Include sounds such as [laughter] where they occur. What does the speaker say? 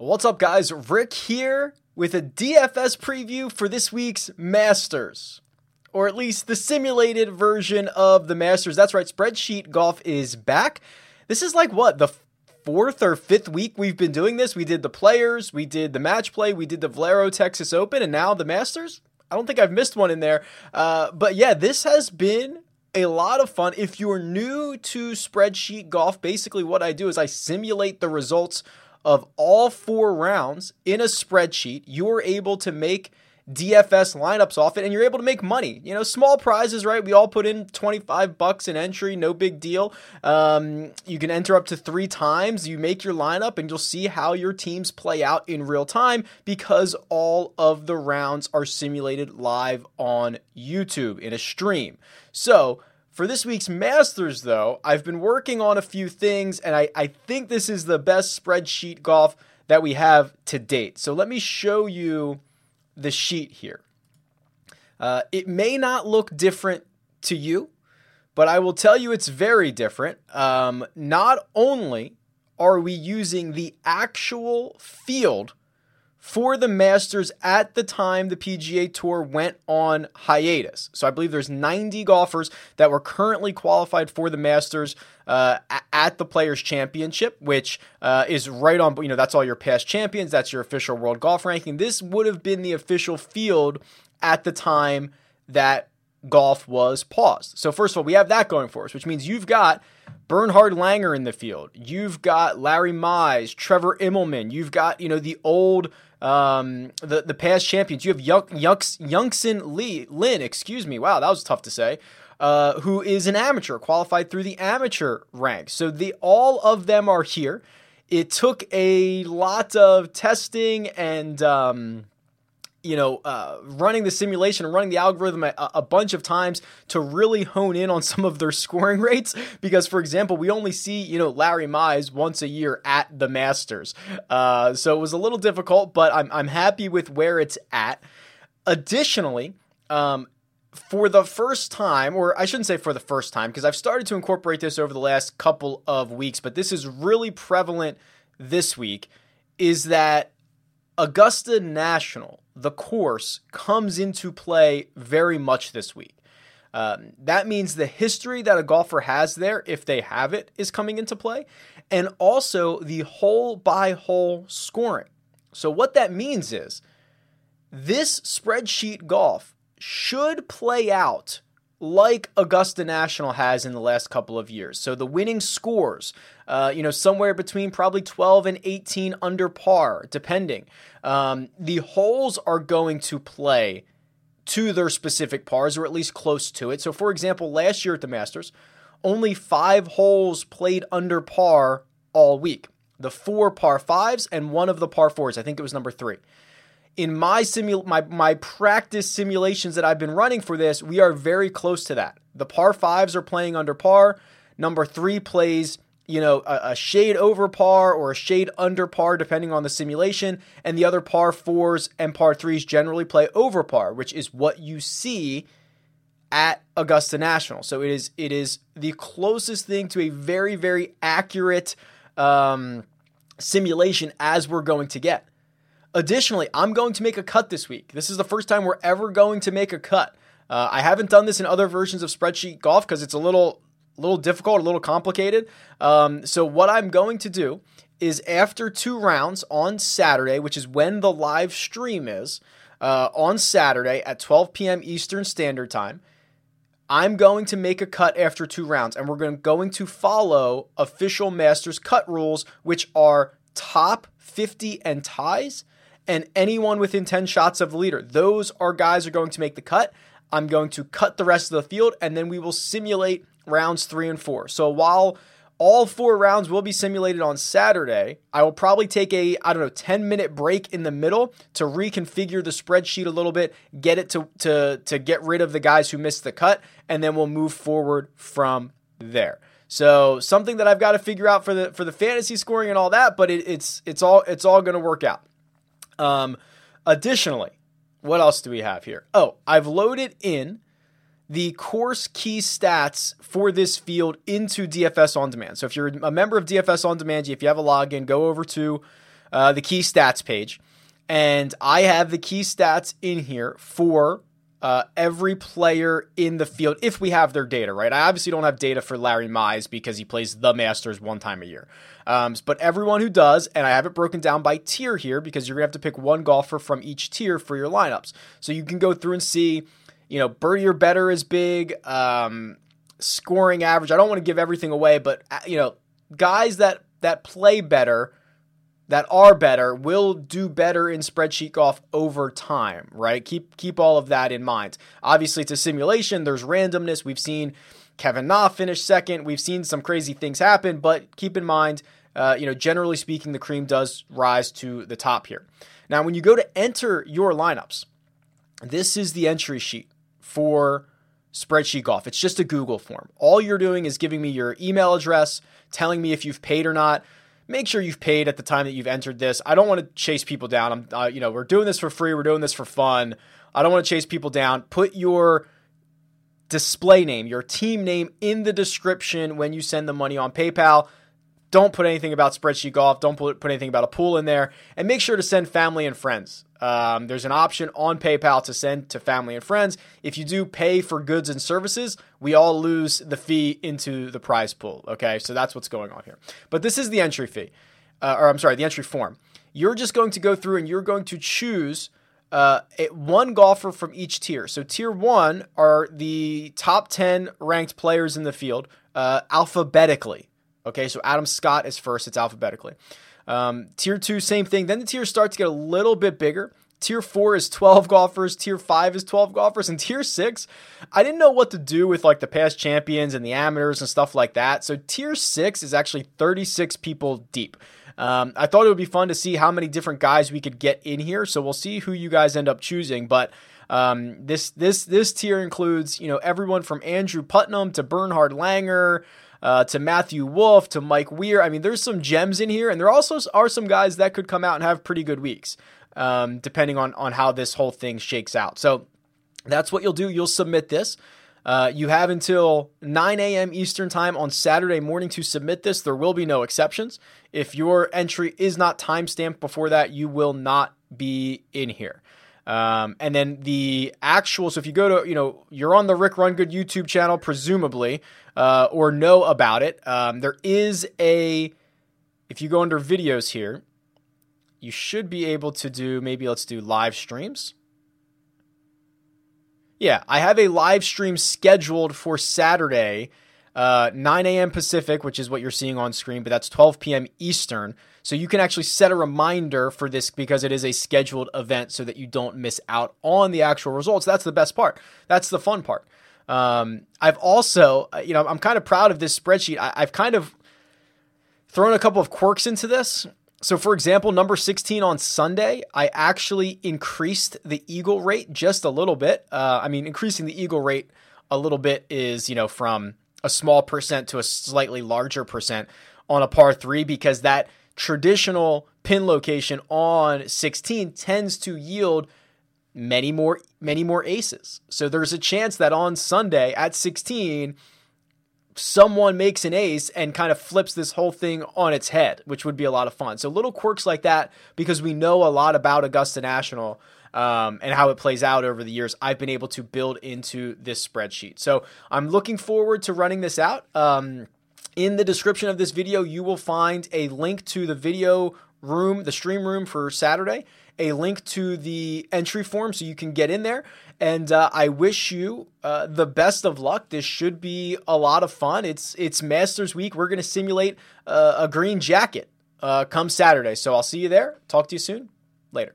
What's up, guys? Rick here with a DFS preview for this week's Masters, or at least the simulated version of the Masters. That's right, Spreadsheet Golf is back. This is like what, the fourth or fifth week we've been doing this? We did the players, we did the match play, we did the Valero Texas Open, and now the Masters? I don't think I've missed one in there. Uh, but yeah, this has been a lot of fun. If you're new to spreadsheet golf, basically what I do is I simulate the results of all four rounds in a spreadsheet. You're able to make DFS lineups off it and you're able to make money. You know, small prizes, right? We all put in 25 bucks an entry, no big deal. Um, you can enter up to three times. You make your lineup and you'll see how your teams play out in real time because all of the rounds are simulated live on YouTube in a stream. So, for this week's Masters, though, I've been working on a few things, and I, I think this is the best spreadsheet golf that we have to date. So let me show you the sheet here. Uh, it may not look different to you, but I will tell you it's very different. Um, not only are we using the actual field for the Masters at the time the PGA Tour went on hiatus. So I believe there's 90 golfers that were currently qualified for the Masters uh, at the Players Championship, which uh, is right on. You know, that's all your past champions. That's your official world golf ranking. This would have been the official field at the time that golf was paused. So first of all, we have that going for us, which means you've got Bernhard Langer in the field. You've got Larry Mize, Trevor Immelman. You've got, you know, the old um, the the past champions. You have Young, Youngson Lee Lin, excuse me. Wow, that was tough to say. Uh, who is an amateur, qualified through the amateur ranks. So the all of them are here. It took a lot of testing and um, you know, uh, running the simulation and running the algorithm a, a, bunch of times to really hone in on [laughs] some of their scoring rates. Because, for example, we only see, you know, Larry Mize once a year at the Masters. Uh, so it was a little difficult, but I'm, I'm happy with where it's at. Additionally, um, for the first time, or I shouldn't say for the first time, because I've started to incorporate this over the last couple of weeks, but this is really prevalent this week, is that Augusta National, the course, comes into play very much this week. Um, that means the history that a golfer has there, if they have it, is coming into play, and also the hole by hole scoring. So, what that means is this spreadsheet golf should play out like Augusta National has in the last couple of years. So the winning scores, uh, you know, somewhere between probably 12 and 18 under par, depending. Um, the holes are going to play to their specific pars, or at least close to it. So, for example, last year at the Masters, only five holes played under par all week. The four par fives and one of the par fours. I think it was number three in my simul my my practice simulations that I've been running for this, we are very close to that. The par fives are playing under par. Number three plays, you know, a, a, shade over par or a shade under par, depending on the simulation. And the other par fours and par threes generally play over par, which is what you see at Augusta National. So it is it is the closest thing to a very very accurate um, simulation as we're going to get. Additionally, I'm going to make a cut this week. This is the first time we're ever going to make a cut. Uh, I haven't done this in other versions of spreadsheet golf because it's a little, little difficult, a little complicated. Um, so what I'm going to do is after two rounds on Saturday, which is when the live stream is, uh, on Saturday at 12 p.m. Eastern Standard Time. I'm going to make a cut after two rounds, and we're going to follow official Masters cut rules, which are top 50 and ties and anyone within 10 shots of the leader. Those are guys are going to make the cut. I'm going to cut the rest of the field and then we will simulate rounds 3 and 4. So while all four rounds will be simulated on Saturday. I will probably take a, I don't know, 10 minute break in the middle to reconfigure the spreadsheet a little bit, get it to, to, to get rid of the guys who missed the cut, and then we'll move forward from there. So something that I've got to figure out for the for the fantasy scoring and all that, but it, it's it's all it's all going to work out. Um, additionally, what else do we have here? Oh, I've loaded in the course key stats for this field into DFS on demand. So if you're a member of DFS on demand, if you have a login, go over to uh, the key stats page, and I have the key stats in here for uh, every player in the field if we have their data, right? I obviously don't have data for Larry Mize because he plays the Masters one time a year. Um, but everyone who does, and I have it broken down by tier here because you're going to have to pick one golfer from each tier for your lineups. So you can go through and see, you know, birdie or better is big, um, scoring average. I don't want to give everything away, but, uh, you know, guys that, that play better that are better will do better in spreadsheet golf over time, right? Keep keep all of that in mind. Obviously, it's a simulation. There's randomness. We've seen Kevin Na finish second. We've seen some crazy things happen, but keep in mind, uh, you know, generally speaking, the cream does rise to the top here. Now, when you go to enter your lineups, this is the entry sheet for spreadsheet golf. It's just a Google form. All you're doing is giving me your email address, telling me if you've paid or not make sure you've paid at the time that you've entered this. I don't want to chase people down. I'm, uh, you know, we're doing this for free. We're doing this for fun. I don't want to chase people down. Put your display name, your team name in the description when you send the money on PayPal. Don't put anything about spreadsheet golf. Don't put, put anything about a pool in there. And make sure to send family and friends. Um, there's an option on PayPal to send to family and friends. If you do pay for goods and services, we all lose the fee into the prize pool. Okay, so that's what's going on here. But this is the entry fee, uh, or I'm sorry, the entry form. You're just going to go through and you're going to choose uh, one golfer from each tier. So tier one are the top 10 ranked players in the field uh, alphabetically. Okay, so Adam Scott is first, it's alphabetically. Um, tier two, same thing. Then the tiers start to get a little bit bigger. Tier four is 12 golfers. Tier five is 12 golfers. And tier six, I didn't know what to do with like the past champions and the amateurs and stuff like that. So tier six is actually 36 people deep. Um, I thought it would be fun to see how many different guys we could get in here. So we'll see who you guys end up choosing. But um, this this this tier includes you know everyone from Andrew Putnam to Bernhard Langer uh, to Matthew Wolff to Mike Weir. I mean, there's some gems in here, and there also are some guys that could come out and have pretty good weeks, um, depending on on how this whole thing shakes out. So that's what you'll do. You'll submit this. Uh, you have until 9 a.m. Eastern Time on Saturday morning to submit this. There will be no exceptions. If your entry is not timestamped before that, you will not be in here. Um, and then the actual, so if you go to, you know, you're on the Rick Run Good YouTube channel, presumably, uh, or know about it, um, there is a, if you go under videos here, you should be able to do, maybe let's do live streams. Yeah, I have a live stream scheduled for Saturday, uh, 9 a.m. Pacific, which is what you're seeing on screen, but that's 12 p.m. Eastern. So you can actually set a reminder for this because it is a scheduled event so that you don't miss out on the actual results. That's the best part. That's the fun part. Um, I've also, uh, you know, I'm kind of proud of this spreadsheet. I, I've kind of thrown a couple of quirks into this. So, for example, number 16 on Sunday, I actually increased the eagle rate just a little bit. Uh, I mean, increasing the eagle rate a little bit is, you know, from a small percent to a slightly larger percent on a par three because that traditional pin location on 16 tends to yield many more many more aces. So there's a chance that on Sunday at 16 someone makes an ace and kind of flips this whole thing on its head, which would be a lot of fun. So little quirks like that because we know a lot about Augusta National um, and how it plays out over the years, I've been able to build into this spreadsheet. So I'm looking forward to running this out. Um, in the description of this video, you will find a link to the video room, the stream room for Saturday, a link to the entry form so you can get in there. And uh, I wish you uh, the best of luck. This should be a lot of fun. It's it's Masters Week. We're going to simulate uh, a green jacket uh, come Saturday. So I'll see you there. Talk to you soon. Later.